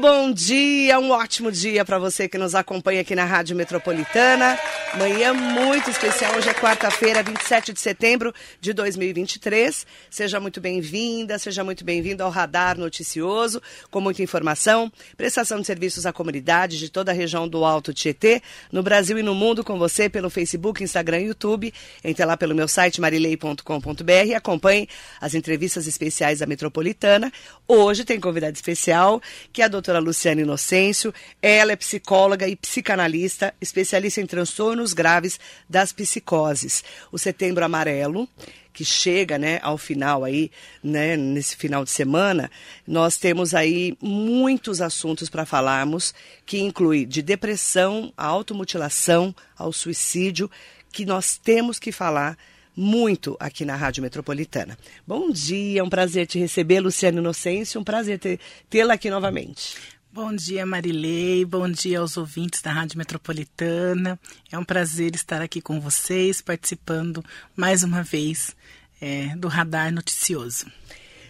Bom dia, um ótimo dia para você que nos acompanha aqui na Rádio Metropolitana. Manhã muito especial, hoje é quarta-feira, 27 de setembro de 2023. Seja muito bem-vinda, seja muito bem-vindo ao Radar Noticioso, com muita informação, prestação de serviços à comunidade de toda a região do Alto Tietê, no Brasil e no mundo, com você pelo Facebook, Instagram e YouTube. Entre lá pelo meu site marilei.com.br e acompanhe as entrevistas especiais da Metropolitana. Hoje tem convidado especial, que é a doutora Luciana Inocêncio. Ela é psicóloga e psicanalista, especialista em transtornos graves das psicoses. O Setembro Amarelo, que chega né, ao final aí, né, nesse final de semana, nós temos aí muitos assuntos para falarmos, que inclui de depressão, automutilação, ao suicídio, que nós temos que falar muito aqui na Rádio Metropolitana. Bom dia, um prazer te receber, Luciana Inocêncio, um prazer tê-la aqui novamente. Bom dia, Marilei. Bom dia aos ouvintes da Rádio Metropolitana. É um prazer estar aqui com vocês, participando mais uma vez é, do Radar Noticioso.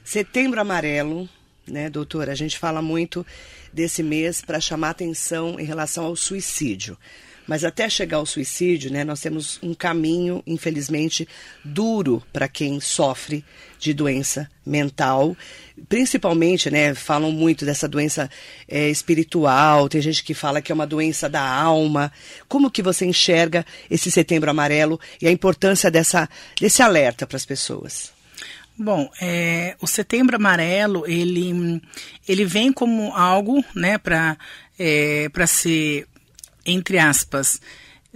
Setembro Amarelo, né, doutora? A gente fala muito desse mês para chamar atenção em relação ao suicídio. Mas até chegar ao suicídio, né, nós temos um caminho, infelizmente, duro para quem sofre de doença mental. Principalmente, né, falam muito dessa doença é, espiritual, tem gente que fala que é uma doença da alma. Como que você enxerga esse setembro amarelo e a importância dessa, desse alerta para as pessoas? Bom, é, o Setembro Amarelo ele, ele vem como algo, né, para é, para ser entre aspas,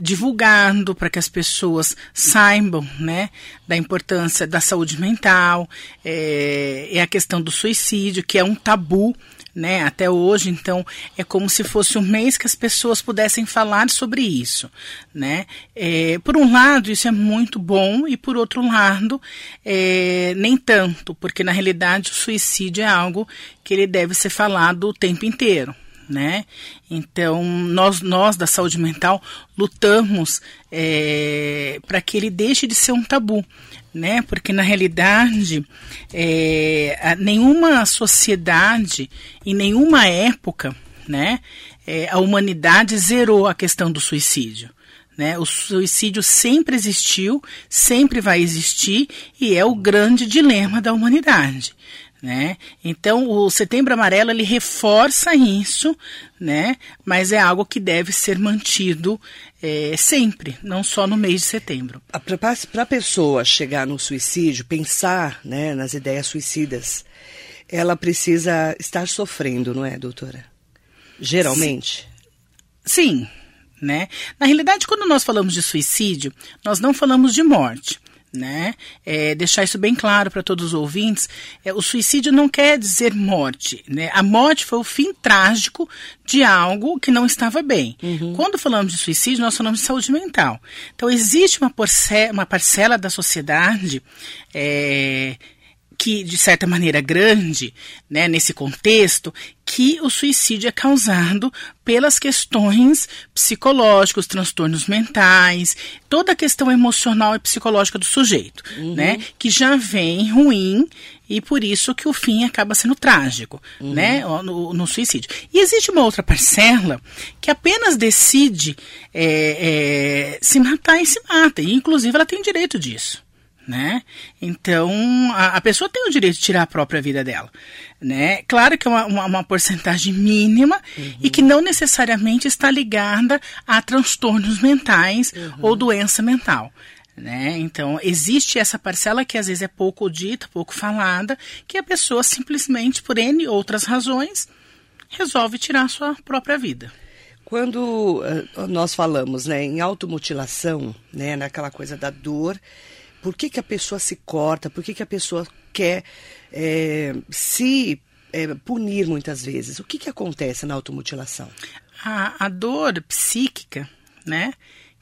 divulgando para que as pessoas saibam né, da importância da saúde mental, é, a questão do suicídio, que é um tabu né, até hoje, então é como se fosse um mês que as pessoas pudessem falar sobre isso, né? É, por um lado isso é muito bom e por outro lado é, nem tanto, porque na realidade o suicídio é algo que ele deve ser falado o tempo inteiro, né? Então, nós, nós da saúde mental lutamos é, para que ele deixe de ser um tabu, né? Porque na realidade, é, nenhuma sociedade e nenhuma época, né? É, a humanidade zerou a questão do suicídio. Né? O suicídio sempre existiu, sempre vai existir e é o grande dilema da humanidade. Né? Então, o Setembro Amarelo ele reforça isso, né? mas é algo que deve ser mantido é, sempre, não só no mês de setembro. Para a pessoa chegar no suicídio, pensar né, nas ideias suicidas, ela precisa estar sofrendo, não é, doutora? Geralmente? Sim. Sim né? Na realidade, quando nós falamos de suicídio, nós não falamos de morte né? É, deixar isso bem claro para todos os ouvintes. É, o suicídio não quer dizer morte, né? A morte foi o fim trágico de algo que não estava bem. Uhum. Quando falamos de suicídio, nós falamos de saúde mental. Então existe uma, parcela, uma parcela da sociedade é, que, de certa maneira, grande, né, nesse contexto, que o suicídio é causado pelas questões psicológicas, transtornos mentais, toda a questão emocional e psicológica do sujeito, uhum. né, que já vem ruim e por isso que o fim acaba sendo trágico, uhum. né, no, no, suicídio. E existe uma outra parcela que apenas decide é, é, se matar e se mata, e inclusive ela tem direito disso né? Então, a, a, pessoa tem o direito de tirar a própria vida dela, né? Claro que é uma, uma, uma porcentagem mínima uhum. e que não necessariamente está ligada a transtornos mentais uhum. ou doença mental. Né? Então, existe essa parcela que às vezes é pouco dita, pouco falada, que a pessoa simplesmente, por N outras razões, resolve tirar a sua própria vida. Quando uh, nós falamos né, em automutilação, né, naquela coisa da dor, por que, que a pessoa se corta? Por que, que a pessoa quer é, se é, punir muitas vezes? O que, que acontece na automutilação? A, a dor psíquica, né?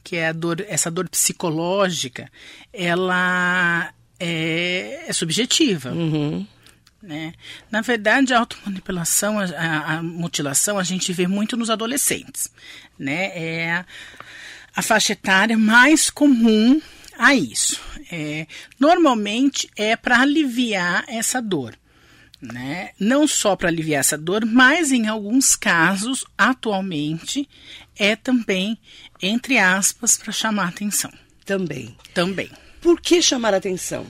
Que é a dor, essa dor psicológica, ela é, é subjetiva. Uhum. Né? Na verdade, a automanipulação, a, a, a, mutilação, a gente vê muito nos adolescentes. Né? É a, a faixa etária mais comum a isso. É, normalmente é para aliviar essa dor. né? Não só para aliviar essa dor, mas em alguns casos, atualmente, é também, entre aspas, para chamar atenção. Também. Também. Por que chamar atenção?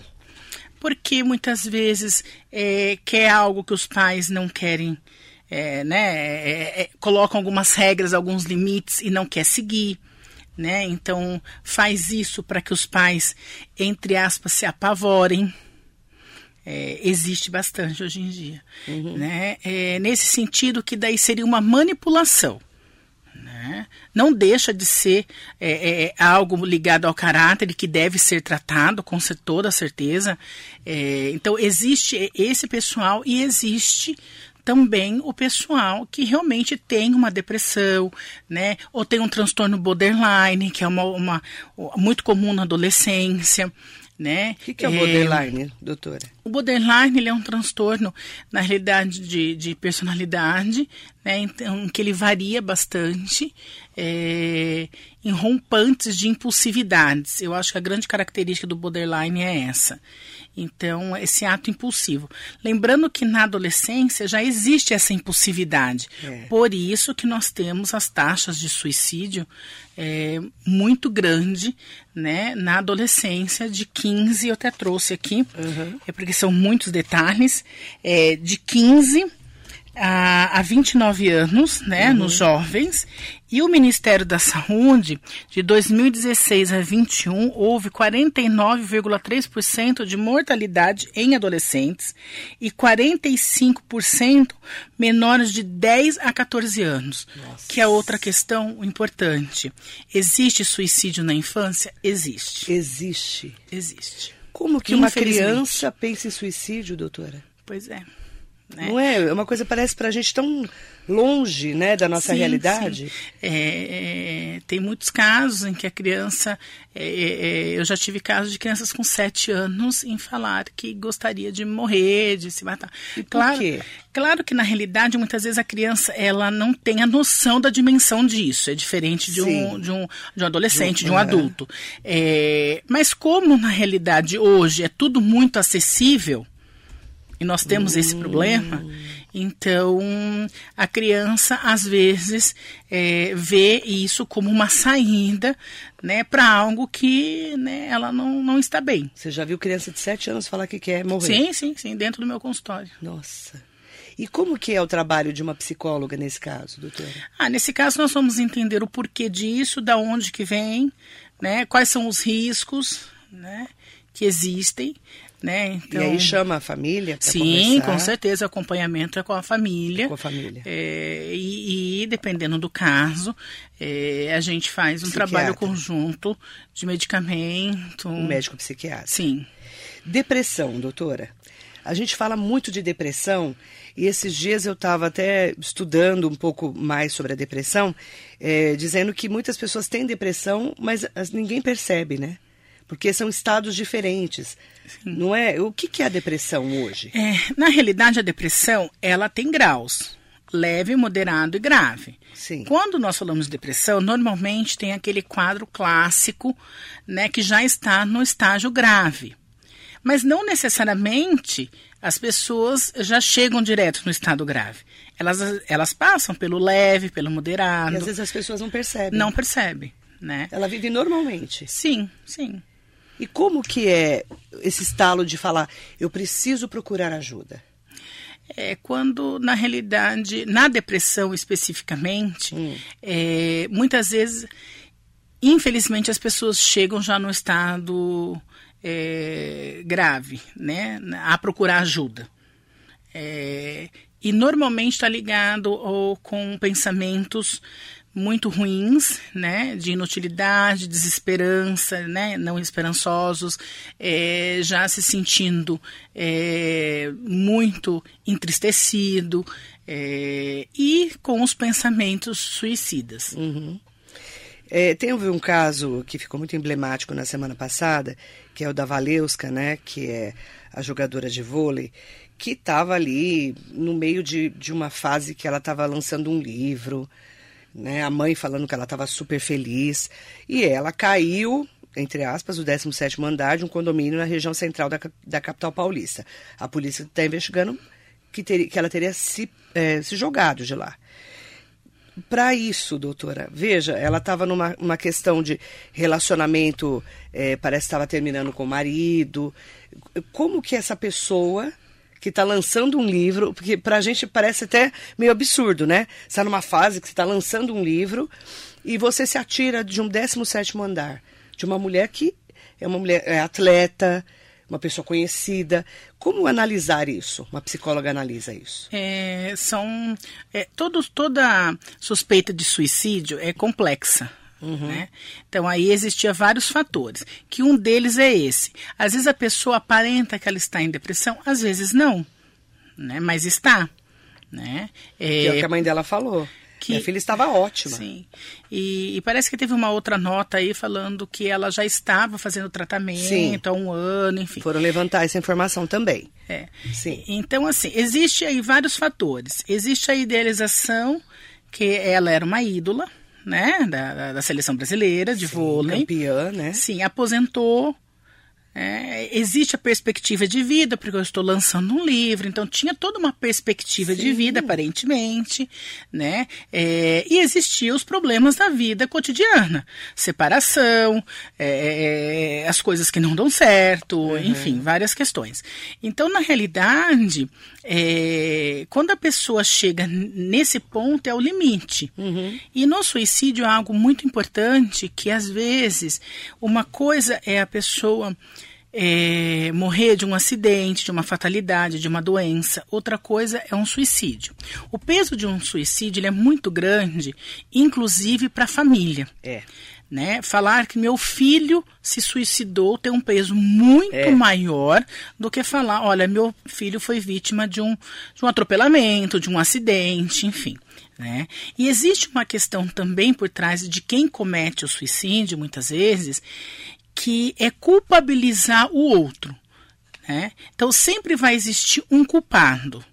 Porque muitas vezes é, quer algo que os pais não querem, é, né? É, é colocam algumas regras, alguns limites e não quer seguir. Né? Então faz isso para que os pais, entre aspas, se apavorem é, existe bastante hoje em dia. Uhum. Né? É, nesse sentido que daí seria uma manipulação. Né? Não deixa de ser é, é, é algo ligado ao caráter que deve ser tratado com toda certeza. É, então existe esse pessoal e existe também o pessoal que realmente tem uma depressão, né? Ou tem um transtorno borderline, que é uma, uma muito comum na adolescência né? O que, que, é o borderline, doutora? O borderline ele é um transtorno, na realidade, de, de personalidade, né? Então, que ele varia bastante é, em rompantes de impulsividades. Eu acho que a grande característica do borderline é essa. Então, esse ato impulsivo. Lembrando que na adolescência já existe essa impulsividade. É. Por isso que nós temos as taxas de suicídio é, muito grande né, na adolescência, de 15, eu até trouxe aqui, uhum. é porque são muitos detalhes, é, de 15 a, a 29 anos, né, uhum. nos jovens, e o Ministério da Saúde, de 2016 a 21, houve 49,3% de mortalidade em adolescentes e 45% menores de 10 a 14 anos. Nossa. Que é outra questão importante. Existe suicídio na infância? Existe. Existe. Existe. Como que uma criança pensa em suicídio, doutora? Pois é. Né? Não é? É uma coisa que parece para a gente tão longe né, da nossa sim, realidade. Sim. É, é, tem muitos casos em que a criança. É, é, é eu já tive casos de crianças com sete anos em falar que gostaria de morrer, de se matar. E por claro, quê? Claro que na realidade muitas vezes a criança ela não tem a noção da dimensão disso. É diferente de, um, de, um, de um adolescente, de um, de um adulto. É, mas como na realidade hoje é tudo muito acessível e nós temos esse problema. Então, a criança, às vezes, é, vê isso como uma saída né, para algo que né, ela não, não está bem. Você já viu criança de 7 anos falar que quer morrer? Sim, sim, sim, dentro do meu consultório. Nossa. E como que é o trabalho de uma psicóloga nesse caso, doutora? Ah, nesse caso nós vamos entender o porquê disso, da onde que vem, né, quais são os riscos, né, que existem, né? Então, e aí chama a família Sim, conversar. com certeza, acompanhamento é com a família. Com a família. É, e, e, dependendo do caso, é, a gente faz um Psiquiatra. trabalho conjunto de medicamento. Um médico psiquiatra. Sim. Depressão, doutora. A gente fala muito de depressão e esses dias eu estava até estudando um pouco mais sobre a depressão, é, dizendo que muitas pessoas têm depressão, mas ninguém percebe, né? Porque são estados diferentes. Sim. Não é? O que, que é a depressão hoje? É, na realidade, a depressão ela tem graus leve, moderado e grave. Sim. Quando nós falamos de depressão, normalmente tem aquele quadro clássico, né, que já está no estágio grave. Mas não necessariamente as pessoas já chegam direto no estado grave. Elas, elas passam pelo leve, pelo moderado. E às vezes as pessoas não percebem. Não percebem, né? Ela vive normalmente. Sim, sim. E como que é esse estalo de falar, eu preciso procurar ajuda? É quando, na realidade, na depressão especificamente, hum. é, muitas vezes, infelizmente, as pessoas chegam já no estado é, grave, né? A procurar ajuda. É, e normalmente está ligado ou com pensamentos muito ruins, né, de inutilidade, desesperança, né, não esperançosos, é, já se sentindo é, muito entristecido é, e com os pensamentos suicidas. Uhum. É, tem um caso que ficou muito emblemático na semana passada, que é o da Valeuska, né, que é a jogadora de vôlei, que estava ali no meio de, de uma fase que ela estava lançando um livro, né? A mãe falando que ela estava super feliz. E ela caiu, entre aspas, do 17º andar de um condomínio na região central da, da capital paulista. A polícia está investigando que, ter, que ela teria se, é, se jogado de lá. Para isso, doutora, veja, ela estava numa uma questão de relacionamento, é, parece que estava terminando com o marido. Como que essa pessoa que está lançando um livro, porque para a gente parece até meio absurdo, né? Você está numa fase que você está lançando um livro e você se atira de um 17 andar, de uma mulher que é uma mulher é atleta, uma pessoa conhecida. Como analisar isso? Uma psicóloga analisa isso? É, são é, toda suspeita de suicídio é complexa. Uhum. Né? Então aí existia vários fatores, que um deles é esse. Às vezes a pessoa aparenta que ela está em depressão, às vezes não, né? Mas está, né? É, que é o que a mãe dela falou. Que, Minha filha estava ótima. Sim. E, e, parece que teve uma outra nota aí falando que ela já estava fazendo tratamento sim. há um ano, enfim. Foram levantar essa informação também. É. Sim. Então, assim, existe aí vários fatores. Existe a idealização, que ela era uma ídola, né, da, da seleção brasileira de Sim, vôlei. Campeã, né? Sim, aposentou. É, existe a perspectiva de vida, porque eu estou lançando um livro, então tinha toda uma perspectiva Sim. de vida, aparentemente, né? É, e existiam os problemas da vida cotidiana, separação, é, as coisas que não dão certo, uhum. enfim, várias questões. Então, na realidade, é, quando a pessoa chega nesse ponto, é o limite. Uhum. E no suicídio é algo muito importante que, às vezes, uma coisa é a pessoa é, morrer de um acidente, de uma fatalidade, de uma doença. Outra coisa é um suicídio. O peso de um suicídio é muito grande, inclusive para a família. É. Né? Falar que meu filho se suicidou tem um peso muito é. maior do que falar, olha, meu filho foi vítima de um, de um atropelamento, de um acidente, enfim. Né? E existe uma questão também por trás de quem comete o suicídio, muitas vezes, que é culpabilizar o outro. Né? Então sempre vai existir um culpado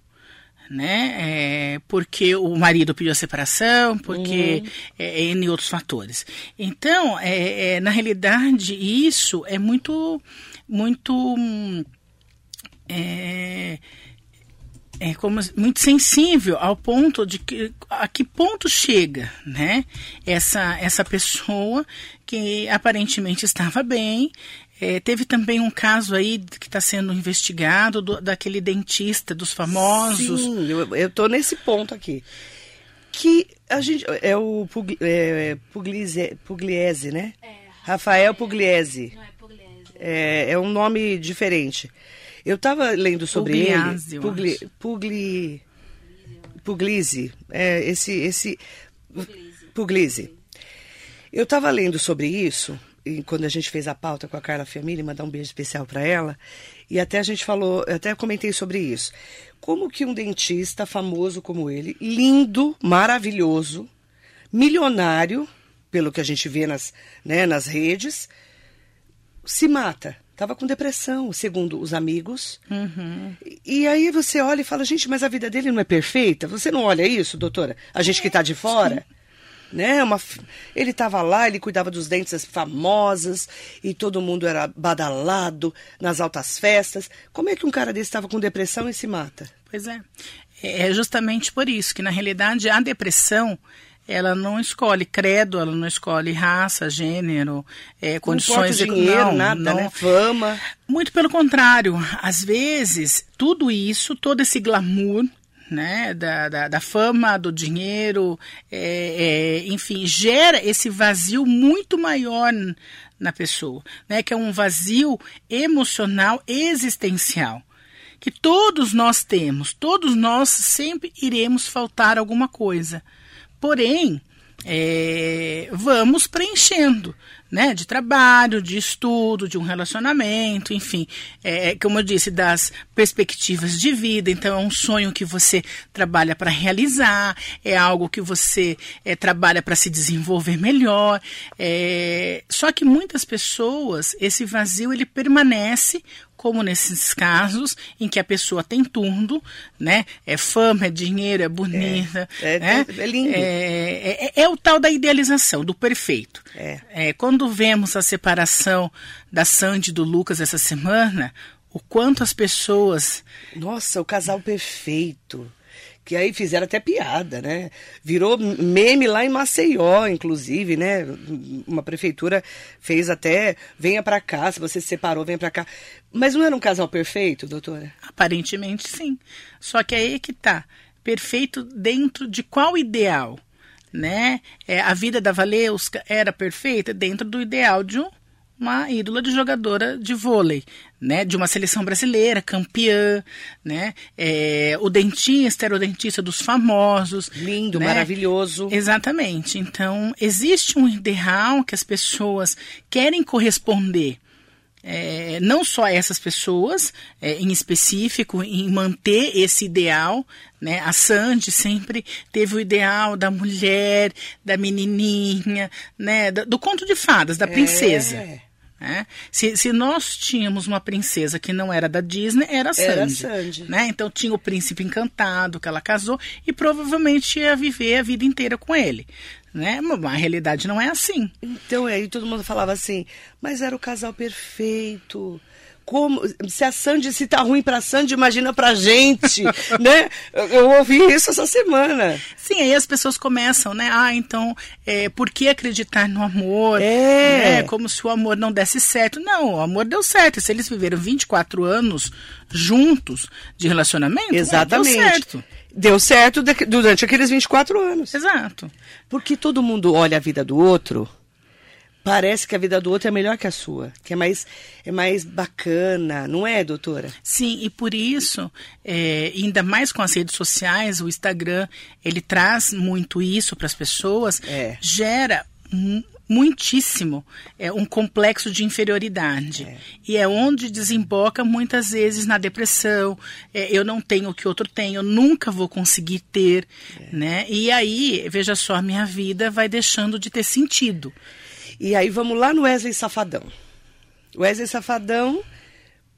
né? É, porque o marido pediu a separação, porque uhum. é, N outros fatores. Então, é, é, na realidade, isso é muito, muito é, é como muito sensível ao ponto de que a que ponto chega, né? Essa essa pessoa que aparentemente estava bem, é, teve também um caso aí que está sendo investigado do, daquele dentista dos famosos. Sim, eu estou nesse ponto aqui. Que a gente. É o Pug, é, Pugliese, Pugliese, né? É, Rafael Pugliese. Não é Pugliese. É, é um nome diferente. Eu estava lendo sobre Pugliese, ele. Pugli, Pugli, Puglisi. É, esse. esse Puglisi. Puglisi. Eu estava lendo sobre isso quando a gente fez a pauta com a Carla Família, mandar um beijo especial para ela. E até a gente falou, até comentei sobre isso. Como que um dentista famoso como ele, lindo, maravilhoso, milionário, pelo que a gente vê nas, né, nas redes, se mata. Estava com depressão, segundo os amigos. Uhum. E, e, aí você olha e fala, gente, mas a vida dele não é perfeita? Você não olha isso, doutora? A gente que está de fora? Né? Uma, ele estava lá, ele cuidava dos dentes famosas e todo mundo era badalado nas altas festas. Como é que um cara desse estava com depressão e se mata? Pois é. É justamente por isso que, na realidade, a depressão ela não escolhe credo, ela não escolhe raça, gênero, é, condições de dinheiro, não, nada, não, né? Fama. Muito pelo contrário, às vezes tudo isso, todo esse glamour né, da, da, da, fama, do dinheiro, é, é, enfim, gera esse vazio muito maior na pessoa, né, que é um vazio emocional existencial que todos nós temos, todos nós sempre iremos faltar alguma coisa. Porém, é, vamos preenchendo né, de trabalho, de estudo, de um relacionamento, enfim, é, é, como eu disse, das perspectivas de vida. Então, é um sonho que você trabalha para realizar, é algo que você é, trabalha para se desenvolver melhor. É, só que muitas pessoas, esse vazio ele permanece como nesses casos em que a pessoa tem tudo, né? É fama, é dinheiro, é bonita. É, é, né? é lindo. É, é, é, o tal da idealização, do perfeito. É. é. quando vemos a separação da Sandy e do Lucas essa semana, o quanto as pessoas. Nossa, o casal perfeito. Que aí fizeram até piada, né? Virou meme lá em Maceió, inclusive, né? Uma prefeitura fez até, venha para cá, se você se separou, venha para cá. Mas não era um casal perfeito, doutora? Aparentemente sim. Só que aí é que tá. Perfeito dentro de qual ideal? Né? É, a vida da Valeuska era perfeita dentro do ideal de um uma ídola de jogadora de vôlei, né, de uma seleção brasileira, campeã, né, é, o dentista era o dentista dos famosos. Lindo, né? maravilhoso. Exatamente. Então, existe um ideal que as pessoas querem corresponder. É, não só essas pessoas, é, em específico, em manter esse ideal, né? A Sandy sempre teve o ideal da mulher, da menininha, né? Do, do conto de fadas, da princesa. É. Né? Se, se nós tínhamos uma princesa que não era da Disney, era Sandy. Era Sandy. Né? Então tinha o príncipe encantado que ela casou e provavelmente ia viver a vida inteira com ele. Né? Mas a realidade não é assim. Então aí todo mundo falava assim, mas era o casal perfeito como se a Sandy se tá ruim para Sandy, imagina pra gente, né? Eu ouvi isso essa semana. Sim, aí as pessoas começam, né? Ah, então, é, por que acreditar no amor? É. Né? Como se o amor não desse certo. Não, o amor deu certo. Se eles viveram 24 anos juntos de relacionamento, Exatamente. deu certo. Deu certo durante aqueles 24 anos. Exato. Porque todo mundo olha a vida do outro parece que a vida do outro é melhor que a sua, que é mais, é mais bacana, não é, doutora? Sim, e por isso, é, ainda mais com as redes sociais, o Instagram, ele traz muito isso para as pessoas, é. gera muitíssimo é um complexo de inferioridade é. e é onde desemboca muitas vezes na depressão é, eu não tenho o que outro tem eu nunca vou conseguir ter é. né e aí veja só a minha vida vai deixando de ter sentido e aí vamos lá no Wesley Safadão. O Wesley Safadão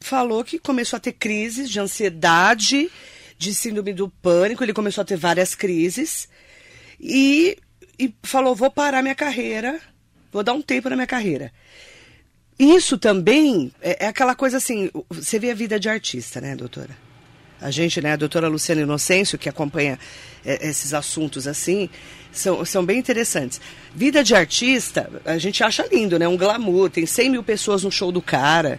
falou que começou a ter crises de ansiedade, de síndrome do pânico, ele começou a ter várias crises e, e falou: vou parar minha carreira, vou dar um tempo na minha carreira. Isso também é, é aquela coisa assim, você vê a vida de artista, né, doutora? A gente, né, a doutora Luciana Inocêncio, que acompanha é, esses assuntos assim, são, são bem interessantes. Vida de artista, a gente acha lindo, né? Um glamour, tem 100 mil pessoas no show do cara.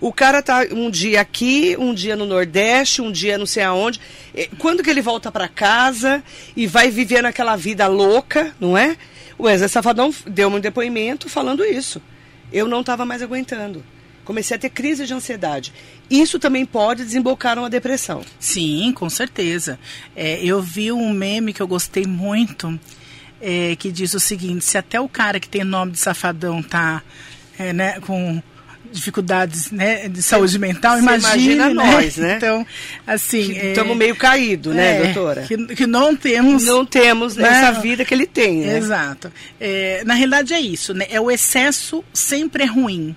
O cara tá um dia aqui, um dia no Nordeste, um dia não sei aonde. Quando que ele volta para casa e vai viver naquela vida louca, não é? O Wesley Safadão deu um depoimento falando isso. Eu não estava mais aguentando comecei a ter crise de ansiedade. Isso também pode desembocar numa depressão. Sim, com certeza. É, eu vi um meme que eu gostei muito, é, que diz o seguinte: se até o cara que tem nome de safadão tá é, né, com dificuldades né, de saúde mental, imagina, imagina né? nós, né? Então, assim... Estamos é, meio caído, né, é, doutora? Que, que, não temos... Não temos né? essa vida que ele tem, né? Exato. É, na realidade é isso, né? É o excesso sempre é ruim.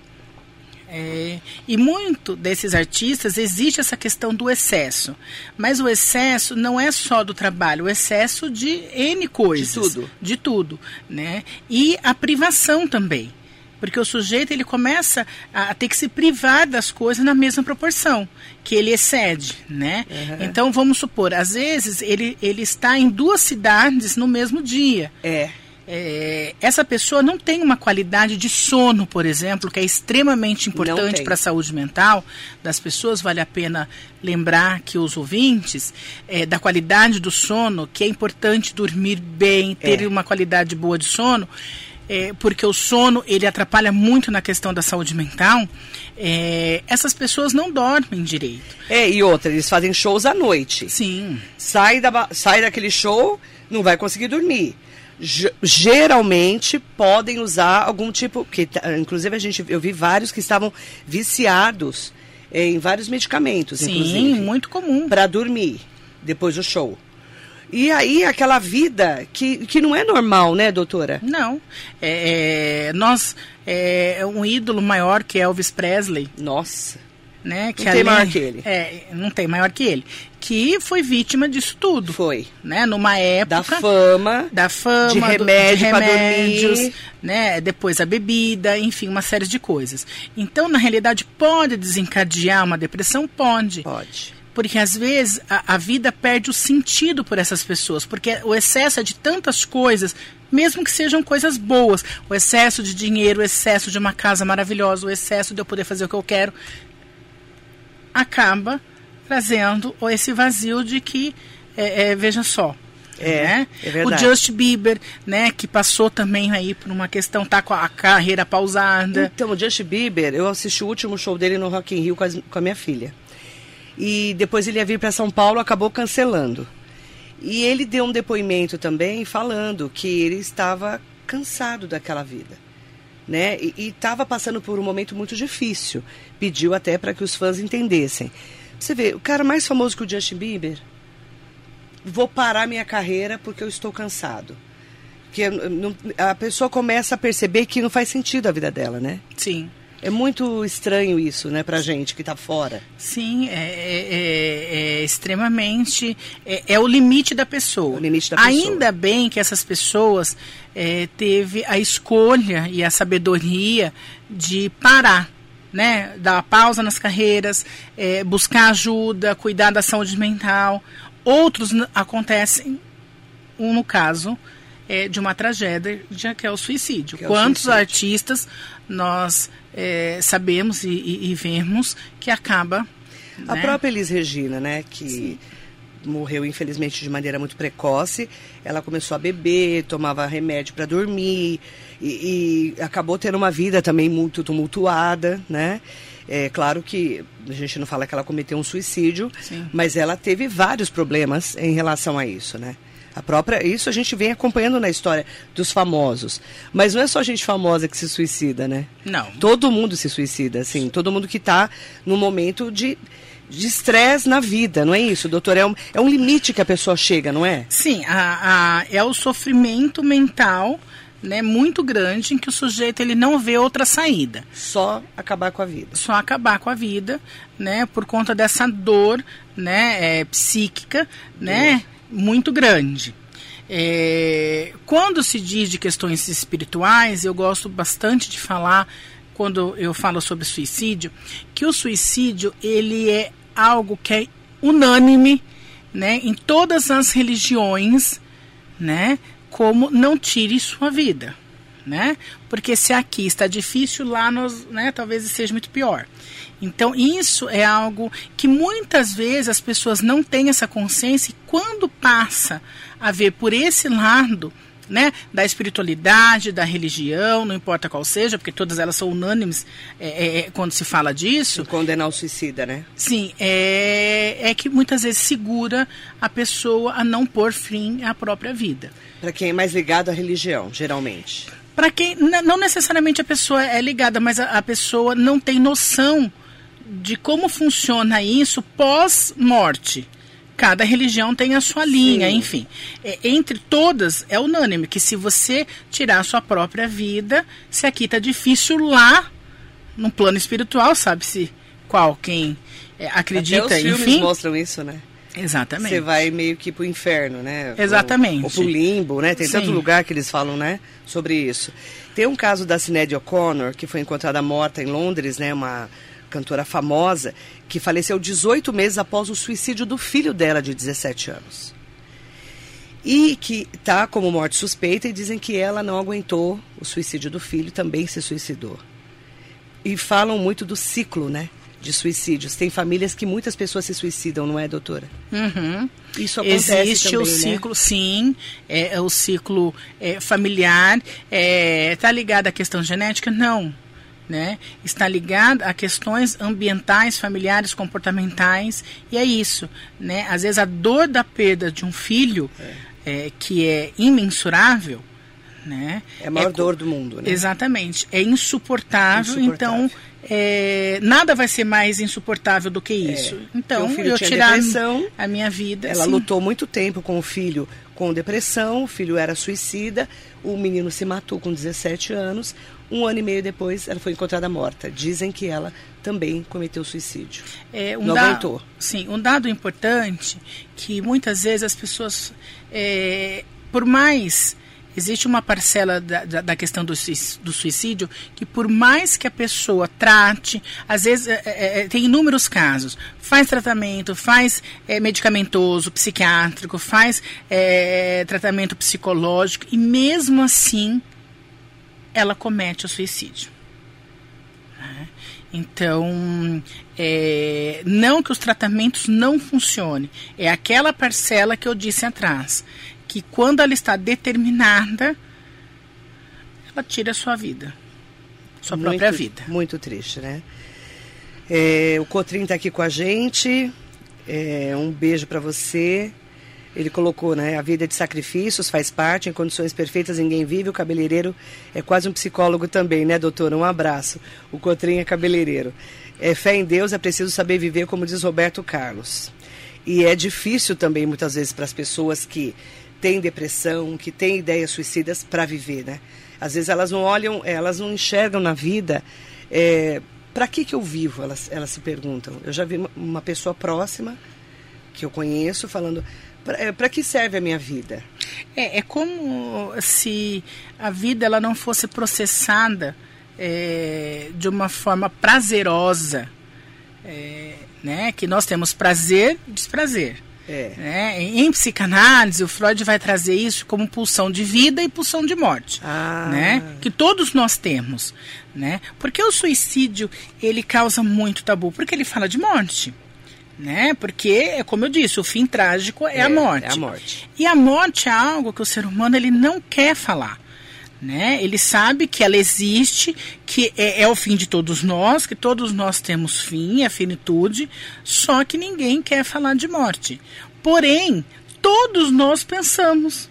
É, e muito desses artistas existe essa questão do excesso. Mas o excesso não é só do trabalho, o excesso de N coisas. De tudo. De tudo. Né? E a privação também. Porque o sujeito ele começa a ter que se privar das coisas na mesma proporção que ele excede, né? Uhum. Então vamos supor, às vezes ele, ele está em duas cidades no mesmo dia. É é, essa pessoa não tem uma qualidade de sono, por exemplo, que é extremamente importante para a saúde mental das pessoas. Vale a pena lembrar que os ouvintes, é, da qualidade do sono, que é importante dormir bem, ter é. uma qualidade boa de sono. É, porque o sono ele atrapalha muito na questão da saúde mental, é, essas pessoas não dormem direito. É, e outra, eles fazem shows à noite. Sim. Sai, da, sai daquele show, não vai conseguir dormir geralmente podem usar algum tipo, que inclusive a gente eu vi vários que estavam viciados em vários medicamentos, Sim, inclusive, muito comum para dormir depois do show. E aí aquela vida que, que não é normal, né, doutora? Não. É, é nós é um ídolo maior que Elvis Presley. Nossa. Né, que não tem maior que ele. É, não tem maior que ele que foi vítima disso tudo. Foi. Né? Numa época. Da fama. Da fama. De remédio, do, de remédios, dormir. né? Depois a bebida, enfim, uma série de coisas. Então, na realidade, pode desencadear uma depressão? Pode. Pode. Porque às vezes a, a, vida perde o sentido por essas pessoas, porque o excesso é de tantas coisas, mesmo que sejam coisas boas, o excesso de dinheiro, o excesso de uma casa maravilhosa, o excesso de eu poder fazer o que eu quero, acaba trazendo esse vazio de que, é, é, veja só, é, né? é o Just Bieber, né, que passou também aí por uma questão, tá com a carreira pausada. Então, o Just Bieber, eu assisti o último show dele no Rock in Rio com, as, com a minha filha. E depois ele ia vir para São Paulo, acabou cancelando. E ele deu um depoimento também falando que ele estava cansado daquela vida. Né? E estava passando por um momento muito difícil. Pediu até para que os fãs entendessem. Você vê, o cara mais famoso que o Justin Bieber, vou parar minha carreira porque eu estou cansado. Porque a pessoa começa a perceber que não faz sentido a vida dela, né? Sim. É muito estranho isso, né, pra gente que tá fora. Sim, é, é, é, é extremamente. É, é, o limite da pessoa. O limite da pessoa. Ainda bem que essas pessoas é, teve a escolha e a sabedoria de parar. Né, dar pausa nas carreiras, é, buscar ajuda, cuidar da saúde mental. Outros acontecem, um no caso, é, de uma tragédia que é o suicídio. É o Quantos suicídio. artistas nós é, sabemos e, e, e, vemos que acaba. A né? própria Elis Regina, né, que Sim. Morreu infelizmente de maneira muito precoce, ela começou a beber, tomava remédio para dormir e, e acabou tendo uma vida também muito tumultuada, né? É claro que a gente não fala que ela cometeu um suicídio, Sim. mas ela teve vários problemas em relação a isso, né? A própria, isso a gente vem acompanhando na história dos famosos. Mas não é só gente famosa que se suicida, né? Não. Todo mundo se suicida, assim. Todo mundo que está num momento de de estresse na vida, não é isso, doutor? É um, é um limite que a pessoa chega, não é? Sim, a, a, é o sofrimento mental né, muito grande em que o sujeito ele não vê outra saída. Só acabar com a vida. Só acabar com a vida, né, por conta dessa dor, né, é, psíquica, né, muito grande. É, quando se diz de questões espirituais, eu gosto bastante de falar quando eu falo sobre suicídio, que o suicídio ele é algo que é unânime, né, em todas as religiões, né, como não tire sua vida, né? Porque se aqui está difícil, lá nós, né, talvez seja muito pior. Então, isso é algo que muitas vezes as pessoas não têm essa consciência e quando passa a ver por esse lado, né, da espiritualidade, da religião, não importa qual seja, porque todas elas são unânimes é, é, quando se fala disso. Condenar o suicida, né? Sim, é, é que muitas vezes segura a pessoa a não pôr fim à própria vida. Para quem é mais ligado à religião, geralmente. Para quem não necessariamente a pessoa é ligada, mas a, a pessoa não tem noção de como funciona isso pós-morte. Cada religião tem a sua linha, Sim. enfim. É, entre todas, é unânime que se você tirar a sua própria vida, se aqui está difícil, lá, no plano espiritual, sabe-se qual, quem é, acredita, Até os filmes enfim. mostram isso, né? Exatamente. Você vai meio que pro inferno, né? Exatamente. Ou, ou pro limbo, né? Tem Sim. tanto lugar que eles falam, né? Sobre isso. Tem um caso da Sinéad O'Connor, que foi encontrada morta em Londres, né? Uma cantora famosa, que faleceu 18 meses após o suicídio do filho dela, de 17 anos. E que está como morte suspeita e dizem que ela não aguentou o suicídio do filho, também se suicidou. E falam muito do ciclo, né? De suicídios. Tem famílias que muitas pessoas se suicidam, não é, doutora? Uhum. Isso acontece Existe também, o né? ciclo, sim, é, é o ciclo é, familiar. Está ligado à questão genética? Não. Né? Está ligado a questões ambientais, familiares, comportamentais, e é isso. Né? Às vezes a dor da perda de um filho, é, que é imensurável, Né? É a maior é, dor do mundo, né? Exatamente. É insuportável, insuportável. então é, nada vai ser mais insuportável do que é, isso. É, então, eu tirar a minha vida. Ela lutou muito tempo com o filho com depressão, o filho era suicida, o menino se matou com 17 anos. Um ano e meio depois, ela foi encontrada morta. Dizem que ela também cometeu suicídio. É, um Não da... aguentou. Sim, um dado importante que muitas vezes as pessoas, é, por mais existe uma parcela da, da, da, questão do, do suicídio que por mais que a pessoa trate, às vezes é, é, é, tem inúmeros casos, faz tratamento, faz é, medicamentoso, psiquiátrico, faz é, tratamento psicológico e mesmo assim ela comete o suicídio. Né? Então, é, não que os tratamentos não funcionem, é aquela parcela que eu disse atrás que quando ela está determinada, ela tira a sua vida, sua muito, própria vida. Muito triste, né? É, o Cotrim está aqui com a gente. É, um beijo para você. Ele colocou, né? A vida é de sacrifícios faz parte, em condições perfeitas ninguém vive. O cabeleireiro é quase um psicólogo também, né, doutora? Um abraço. O Cotrim é cabeleireiro. É, fé em Deus é preciso saber viver, como diz Roberto Carlos. E é difícil também, muitas vezes, para as pessoas que têm depressão, que têm ideias suicidas para viver, né? Às vezes elas não olham, elas não enxergam na vida. É, para que que eu vivo? Elas, elas se perguntam. Eu já vi uma pessoa próxima que eu conheço falando para é, que serve a minha vida? É, é como se a vida ela não fosse processada é, de uma forma prazerosa, é, né? Que nós temos prazer, desprazer. É. Né? Em psicanálise, o Freud vai trazer isso como pulsão de vida e pulsão de morte, ah. né? Que todos nós temos, né? Porque o suicídio ele causa muito tabu, porque ele fala de morte, né? Porque é como eu disse, o fim trágico é, é a morte. É a morte. E a morte é algo que o ser humano ele não quer falar. Né? Ele sabe que ela existe, que é, é, o fim de todos nós, que todos nós temos fim, a finitude, só que ninguém quer falar de morte. Porém, todos nós pensamos.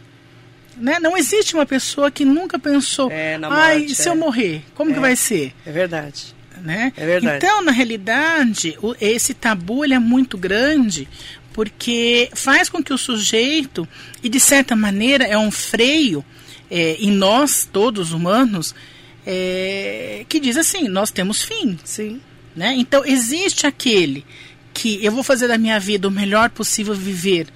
Né? Não existe uma pessoa que nunca pensou, é, ai, se eu é. morrer, como que é. vai ser? É verdade. Né? É verdade. Então, na realidade, o, esse tabu ele é muito grande porque faz com que o sujeito, e de certa maneira é um freio é, em nós, todos humanos, é, que diz assim: nós temos fim. Sim. Né? Então, existe aquele que eu vou fazer da minha vida o melhor possível viver,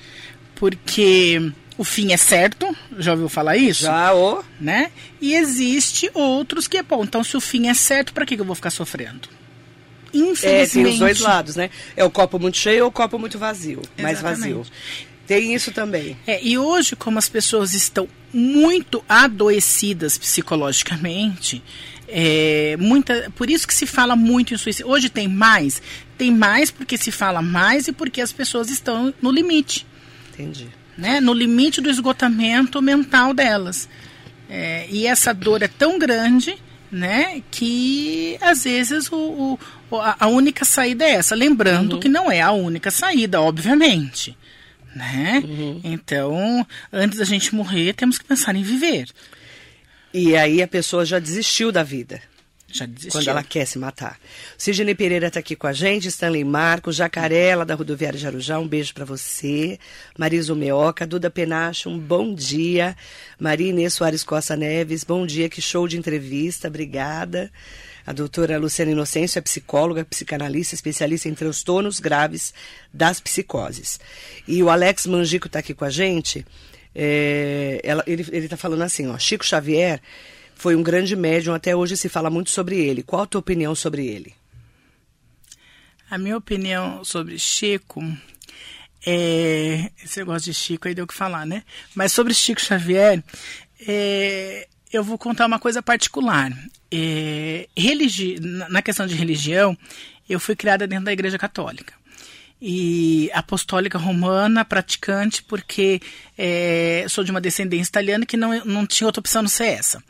porque o fim é certo, já ouviu falar isso? Já, ô. Né? E existe outros que, bom, então se o fim é certo, para que eu vou ficar sofrendo? Infelizmente. É, tem os dois lados, né? É o copo muito cheio ou o copo muito vazio, Exatamente. mais vazio. Tem isso também. É, e hoje, como as pessoas estão muito adoecidas psicologicamente, é, muita, por isso que se fala muito em suicídio. Hoje tem mais? Tem mais porque se fala mais e porque as pessoas estão no limite. Entendi. Né? No limite do esgotamento mental delas. É, e essa dor é tão grande né, que às vezes o, o a única saída é essa. Lembrando uhum. que não é a única saída, obviamente né? Uhum. Então, antes da gente morrer, temos que pensar em viver. E aí a pessoa já desistiu da vida. Já desistiu. Quando ela quer se matar. Sidney Pereira está aqui com a gente, Stanley Marcos, Jacarela, da Rodoviária de Arujá, um beijo para você. Marisa Meoca, Duda Penacho, um bom dia. Maria Inês Soares Costa Neves, bom dia, que show de entrevista, obrigada. A doutora Luciana Inocêncio é psicóloga, psicanalista, especialista em transtornos graves das psicoses. E o Alex Mangico está aqui com a gente. É, ela, ele está falando assim, ó, Chico Xavier foi um grande médium, até hoje se fala muito sobre ele. Qual a tua opinião sobre ele? A minha opinião sobre Chico é. Esse negócio de Chico aí deu o que falar, né? Mas sobre Chico Xavier, é, eu vou contar uma coisa particular. É, religi na questão de religião, eu fui criada dentro da Igreja Católica. E apostólica romana, praticante, porque é, sou de uma descendência italiana que não, não tinha outra opção não ser essa.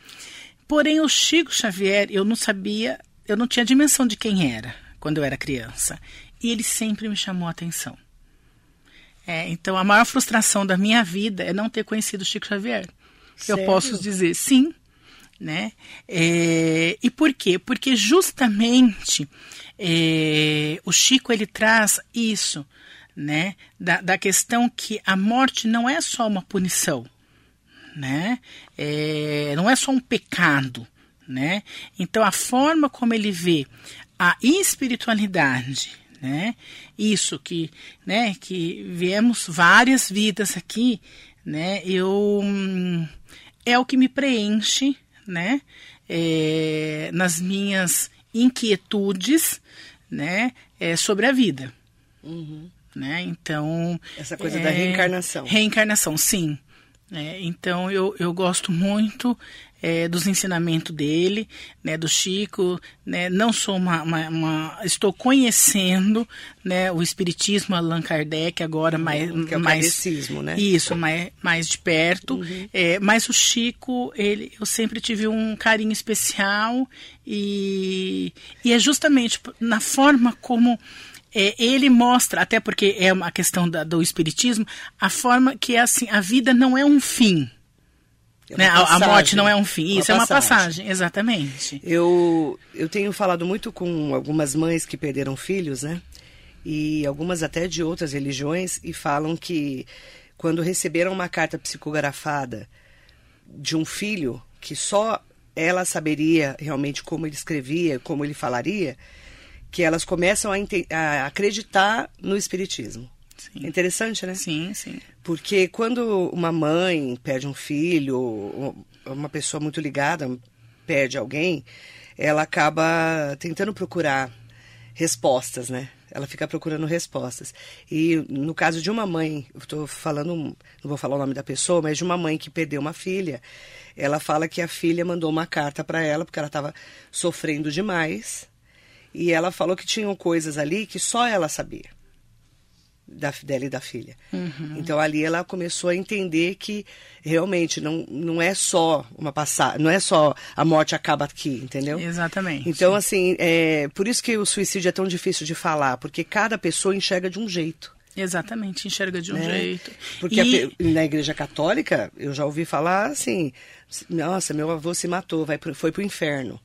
Porém, o Chico Xavier, eu não sabia, eu não tinha dimensão de quem era quando eu era criança. E ele sempre me chamou a atenção. É, então, a maior frustração da minha vida é não ter conhecido o Chico Xavier. Sério? Eu posso dizer sim, né? É, e por quê? Porque justamente é, o Chico ele traz isso, né? Da, da questão que a morte não é só uma punição, né? É, não é só um pecado, né? Então a forma como ele vê a espiritualidade, né? Isso que, né? Que viemos várias vidas aqui, né? Eu é o que me preenche, né? É, nas minhas inquietudes, né? É, sobre a vida. Uhum. Né? Então. Essa coisa é, da reencarnação. Reencarnação, sim. É, então eu, eu gosto muito é, dos ensinamentos dele, né, do Chico, né, não sou uma, uma, uma, estou conhecendo, né, o espiritismo Allan Kardec agora mais, que é o mais né? Isso, mais, mais de perto. Uhum. É, mas o Chico, ele, eu sempre tive um carinho especial e, e é justamente na forma como é, ele mostra, até porque é uma questão da, do espiritismo, a forma que é assim, a vida não é um fim. É né? a, morte não é um fim, isso é uma passagem, exatamente. Eu, eu tenho falado muito com algumas mães que perderam filhos, né? E algumas até de outras religiões, e falam que quando receberam uma carta psicografada de um filho, que só ela saberia realmente como ele escrevia, como ele falaria, que elas começam a, a acreditar no espiritismo. Sim. Interessante, né? Sim, sim. Porque quando uma mãe perde um filho, uma pessoa muito ligada perde alguém, ela acaba tentando procurar respostas, né? Ela fica procurando respostas. E no caso de uma mãe, eu estou falando, não vou falar o nome da pessoa, mas de uma mãe que perdeu uma filha, ela fala que a filha mandou uma carta para ela porque ela estava sofrendo demais e ela falou que tinham coisas ali que só ela sabia. Da, dela e da filha. Uhum. Então ali ela começou a entender que realmente não, não é só uma passagem, não é só a morte acaba aqui, entendeu? Exatamente. Então, assim, é, por isso que o suicídio é tão difícil de falar, porque cada pessoa enxerga de um jeito. Exatamente, enxerga de um né? jeito. Porque e... a, na igreja católica, eu já ouvi falar assim, nossa, meu avô se matou, vai pro, foi pro inferno.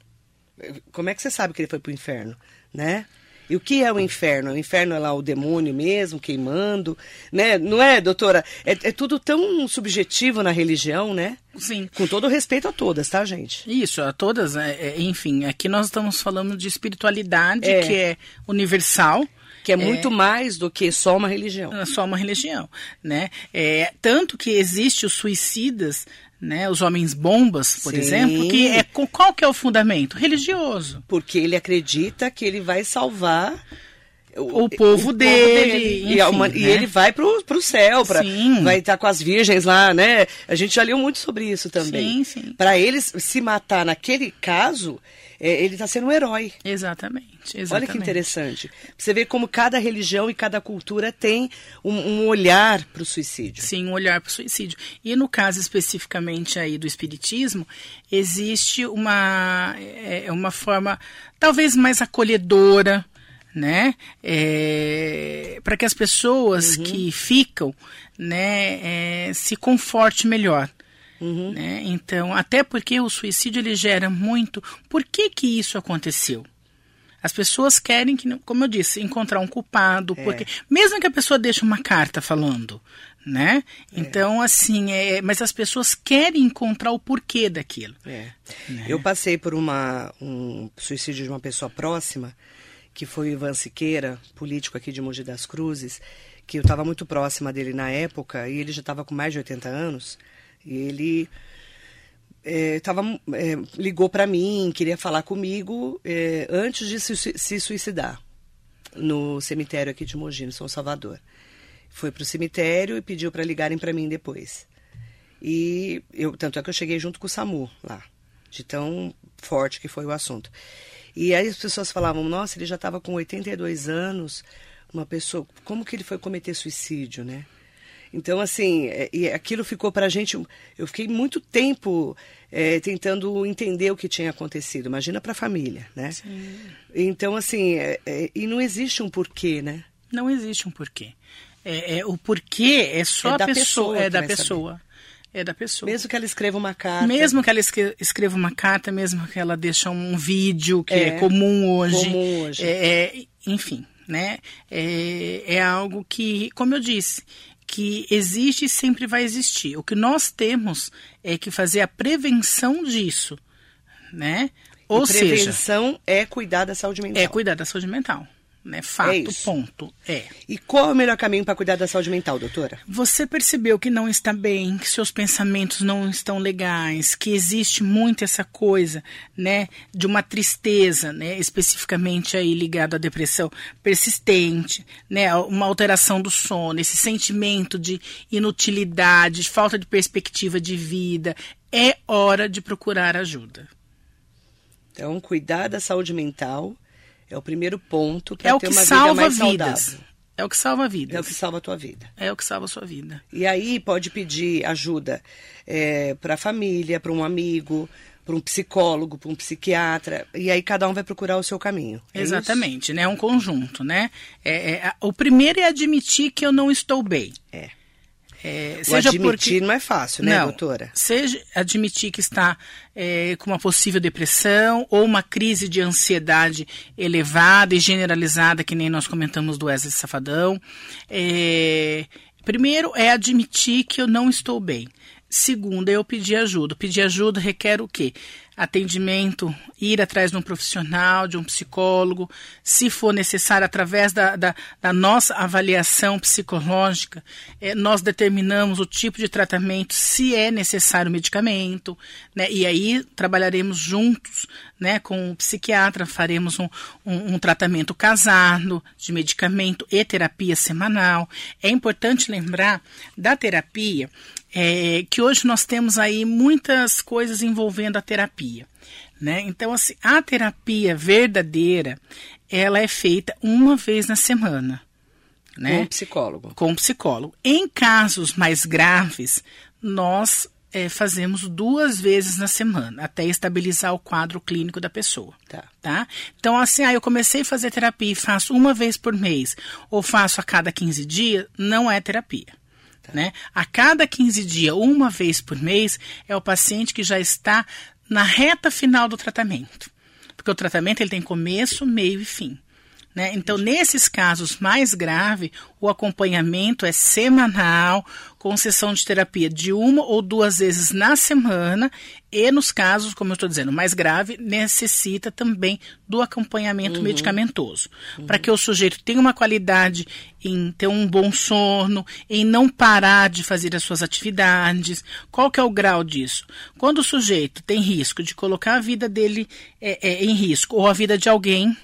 Como é que você sabe que ele foi para o inferno, né? E o que é o inferno? O inferno é lá o demônio mesmo, queimando, né? Não é, doutora? É, é tudo tão subjetivo na religião, né? Sim. Com todo respeito a todas, tá, gente? Isso, a todas. É, é, enfim, aqui nós estamos falando de espiritualidade é. que é universal. Que é muito é, mais do que só uma religião. Só uma religião, né? É, tanto que existe os suicidas né, os homens bombas, por Sim. exemplo, que é qual que é o fundamento religioso? Porque ele acredita que ele vai salvar o, o, povo, o dele, dele. Enfim, e, uma, né? e, ele vai pro, pro céu, pra, vai estar com as virgens lá, né? A gente já leu muito sobre isso também. Para eles se matar naquele caso, é, ele está sendo um herói. Exatamente, exatamente. Olha que interessante. Você vê como cada religião e cada cultura tem um, um olhar para o suicídio. Sim, um olhar para o suicídio. E no caso especificamente aí do espiritismo, existe uma, é, é uma forma talvez mais acolhedora, né? É, para que as pessoas uhum. que ficam, né, é, se conforte melhor. Uhum. Né? Então, até porque o suicídio ele gera muito. Por que que isso aconteceu? As pessoas querem que, como eu disse, encontrar um culpado, é. porque mesmo que a pessoa deixe uma carta falando, né? É. Então, assim, é, mas as pessoas querem encontrar o porquê daquilo. É. Né? Eu passei por uma, um suicídio de uma pessoa próxima, que foi o Ivan Siqueira, político aqui de Mogi das Cruzes, que eu estava muito próxima dele na época, e ele já estava com mais de 80 anos. Ele é, tava, é, ligou para mim, queria falar comigo é, antes de se, se, suicidar no cemitério aqui de Mogi, no São Salvador. Foi para o cemitério e pediu para ligarem para mim depois. E eu, tanto é que eu cheguei junto com o SAMU lá, de tão forte que foi o assunto. E aí as pessoas falavam: nossa, ele já estava com 82 anos, uma pessoa, como que ele foi cometer suicídio, né? Então, assim, é, e aquilo ficou para a gente. Eu fiquei muito tempo é, tentando entender o que tinha acontecido. Imagina para a família, né? Sim. Então, assim, é, é, e não existe um porquê, né? Não existe um porquê. É, é o porquê é só é a pessoa, pessoa é da pessoa. Saber. é da pessoa. Mesmo que ela escreva uma carta. Mesmo que ela escreva uma carta, mesmo que ela deixe um vídeo, que é, é comum hoje. Comum hoje. É, é, enfim, né? É, é algo que, como eu disse, que existe e sempre vai existir. O que nós temos é que fazer a prevenção disso, né? Ou prevenção seja, é cuidar da saúde mental. É cuidar da saúde mental né? Fato, é ponto. É. E qual é o melhor caminho para cuidar da saúde mental, doutora? Você percebeu que não está bem, que seus pensamentos não estão legais, que existe muito essa coisa, né, de uma tristeza, né, especificamente aí ligado à depressão persistente, né, uma alteração do sono, esse sentimento de inutilidade, de falta de perspectiva de vida, é hora de procurar ajuda. Então, cuidar da saúde mental é o primeiro ponto para é ter uma vida mais vidas. saudável. É o que salva vidas. É o que salva a tua vida. É o que salva a sua vida. E aí pode pedir ajuda é, para a família, para um amigo, para um psicólogo, para um psiquiatra. E aí cada um vai procurar o seu caminho. É Exatamente, isso? né? É um conjunto, né? É, é, o primeiro é admitir que eu não estou bem. É. É, o admitir porque... não é fácil, né, não, doutora? Seja admitir que está é, com uma possível depressão ou uma crise de ansiedade elevada e generalizada, que nem nós comentamos do Wesley Safadão. É, primeiro é admitir que eu não estou bem. Segundo, é eu pedir ajuda. Pedir ajuda requer o quê? Atendimento, ir atrás de um profissional, de um psicólogo, se for necessário, através da, da, da nossa avaliação psicológica, é, nós determinamos o tipo de tratamento, se é necessário medicamento, né? E aí trabalharemos juntos, né, com o psiquiatra, faremos um, um, um tratamento casado de medicamento e terapia semanal. É importante lembrar da terapia é, que hoje nós temos aí muitas coisas envolvendo a terapia. Né? Então, assim, a terapia verdadeira, ela é feita uma vez na semana. Né? Com um psicólogo. Com um psicólogo. Em casos mais graves, nós é, fazemos duas vezes na semana, até estabilizar o quadro clínico da pessoa. Tá. tá? Então, assim, ah, eu comecei a fazer terapia e faço uma vez por mês, ou faço a cada 15 dias, não é terapia. Né? A cada 15 dias, uma vez por mês, é o paciente que já está na reta final do tratamento. Porque o tratamento ele tem começo, meio e fim. Né? Então, nesses casos mais graves, o acompanhamento é semanal, com sessão de terapia de uma ou duas vezes na semana, e nos casos, como eu estou dizendo, mais grave, necessita também do acompanhamento uhum. medicamentoso, uhum. para que o sujeito tenha uma qualidade em ter um bom sono, em não parar de fazer as suas atividades. Qual que é o grau disso? Quando o sujeito tem risco de colocar a vida dele é, é, em risco, ou a vida de alguém,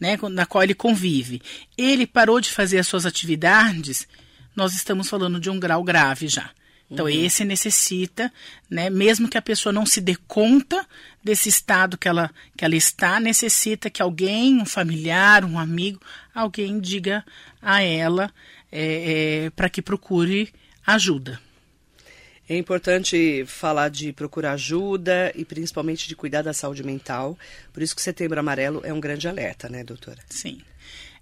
né, na qual ele convive, ele parou de fazer as suas atividades, nós estamos falando de um grau grave já. Então, uhum. esse necessita, né, mesmo que a pessoa não se dê conta desse estado que ela, que ela está, necessita que alguém, um familiar, um amigo, alguém diga a ela é, é, para que procure ajuda. É importante falar de procurar ajuda e principalmente de cuidar da saúde mental. Por isso que Setembro Amarelo é um grande alerta, né, doutora? Sim.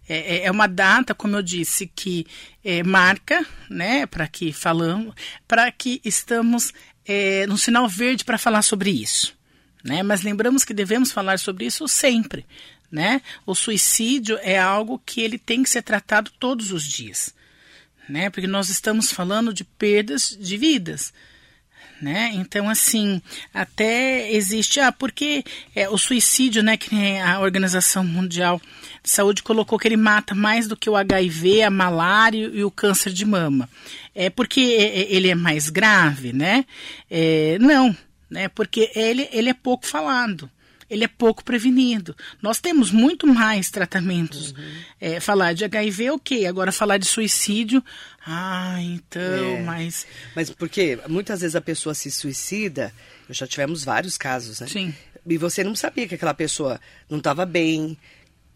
É, é, é uma data, como eu disse, que é, marca, né, para que falamos, para que estamos é, no sinal verde para falar sobre isso. Né? Mas lembramos que devemos falar sobre isso sempre. Né? O suicídio é algo que ele tem que ser tratado todos os dias né? Porque nós estamos falando de perdas de vidas. Né? Então, assim, até existe, ah, porque é, o suicídio, né, que a Organização Mundial de Saúde colocou que ele mata mais do que o HIV, a malária e o câncer de mama. É porque é, é, ele é mais grave, né? É, não, né? Porque ele, ele é pouco falado ele é pouco prevenido. Nós temos muito mais tratamentos. Uhum. É, falar de HIV, ok. Agora, falar de suicídio, ah, então, é. mas. Mas porque muitas vezes a pessoa se suicida, já tivemos vários casos, né? Sim. E você não sabia que aquela pessoa não estava bem,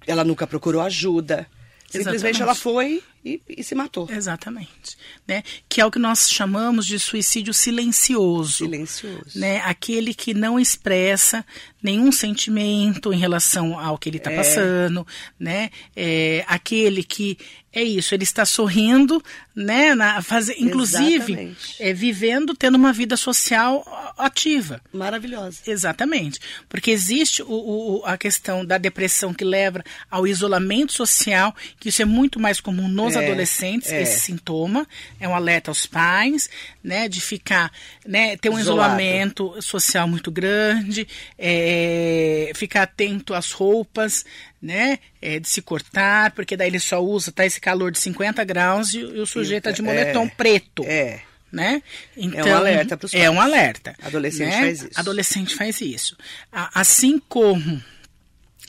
ela nunca procurou ajuda. Simplesmente Exatamente. ela foi e, e, se matou. Exatamente. Né? Que é o que nós chamamos de suicídio silencioso. Silencioso. Né? Aquele que não expressa nenhum sentimento em relação ao que ele está é. passando, né? É, aquele que é isso, ele está sorrindo, né? Na, fazer, inclusive, é, vivendo, tendo uma vida social ativa. Maravilhosa. Exatamente. Porque existe o, o, a questão da depressão que leva ao isolamento social, que isso é muito mais comum nos é, adolescentes, é. esse sintoma. É um alerta aos pais, né? De ficar, né? Ter um Isolado. isolamento social muito grande, é, ficar atento às roupas, né? É, de se cortar, porque daí ele só usa, tá esse calor de 50 graus e, e o sujeito tá de moletom é, preto. É. Né? Então, é um alerta para os É um alerta. Adolescente né? faz isso. Adolescente faz isso. Assim como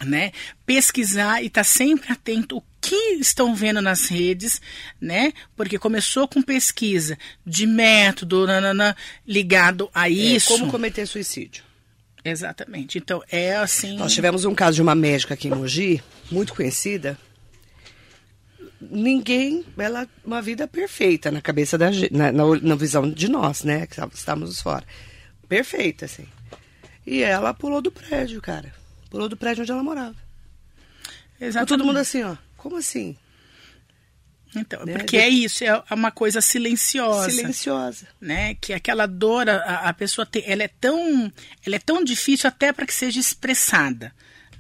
né, pesquisar e estar tá sempre atento o que estão vendo nas redes, né? Porque começou com pesquisa de método nanana, ligado a isso. É, como cometer suicídio. Exatamente. Então, é assim. Nós tivemos um caso de uma médica aqui em Mogi, muito conhecida. Ninguém, ela, uma vida perfeita na cabeça da gente, na, na, na visão de nós, né? Que estávamos fora. Perfeita, assim. E ela pulou do prédio, cara. Pulou do prédio onde ela morava. Exatamente. todo mundo assim, ó. Como assim? Então, né? porque é isso, é uma coisa silenciosa. Silenciosa. Né? Que aquela dor, a, a pessoa tem, ela é tão, ela é tão difícil até para que seja expressada.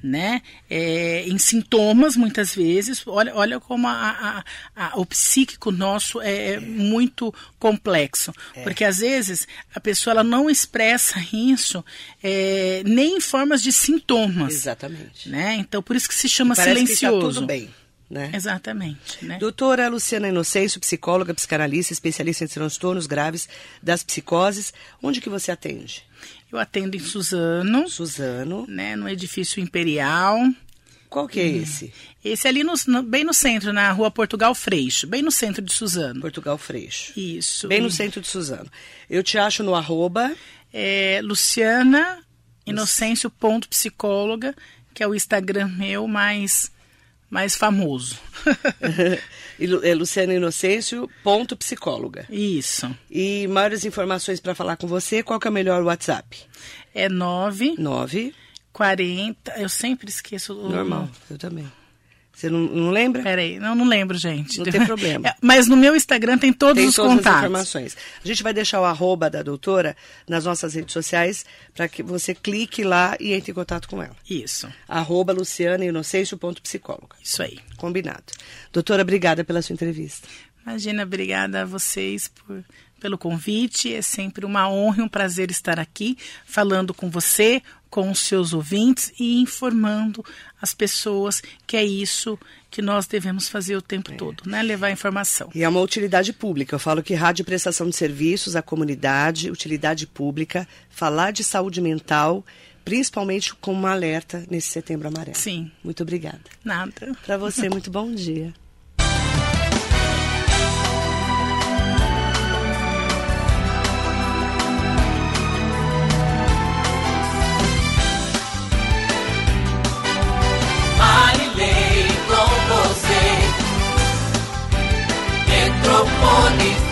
Né? É, em sintomas, muitas vezes. Olha, olha como a, a, a, o psíquico nosso é, é muito complexo. É. Porque às vezes a pessoa ela não expressa isso é, nem em formas de sintomas. Exatamente. Né? Então, por isso que se chama silencioso. Que tá tudo bem. Né? Exatamente. Né? Doutora Luciana Inocêncio, psicóloga, psicanalista, especialista em transtornos graves das psicoses. Onde que você atende? Eu atendo em Suzano. Suzano. Né, no edifício Imperial. Qual que é hum. esse? Esse é ali no, no, bem no centro, na rua Portugal Freixo, bem no centro de Suzano. Portugal Freixo. Isso. Bem no centro de Suzano. Eu te acho no arroba... É, Luciana Inocêncio ponto psicóloga, que é o Instagram meu mais mais famoso. é Luciana Inocêncio, ponto psicóloga. Isso. E maiores informações para falar com você, qual que é o melhor WhatsApp? É 9... 9... 40... Eu sempre esqueço... Normal, eu também. Você não, não lembra? Peraí, não, não lembro, gente. Não tem problema. É, mas no meu Instagram tem todos tem os todas contatos. As informações. A gente vai deixar o arroba da doutora nas nossas redes sociais para que você clique lá e entre em contato com ela. Isso. Arroba Luciana Inocêncio, ponto psicóloga. Isso aí. Combinado. Doutora, obrigada pela sua entrevista. Imagina, obrigada a vocês por pelo convite. É sempre uma honra e um prazer estar aqui falando com você, com os seus ouvintes e informando as pessoas que é isso que nós devemos fazer o tempo é. todo, né? Levar informação. E é uma utilidade pública. Eu falo que rádio prestação de serviços à comunidade, utilidade pública, falar de saúde mental principalmente com um alerta nesse setembro amarelo. Sim. Muito obrigada. Nada. Para você, muito bom dia. Metropolis.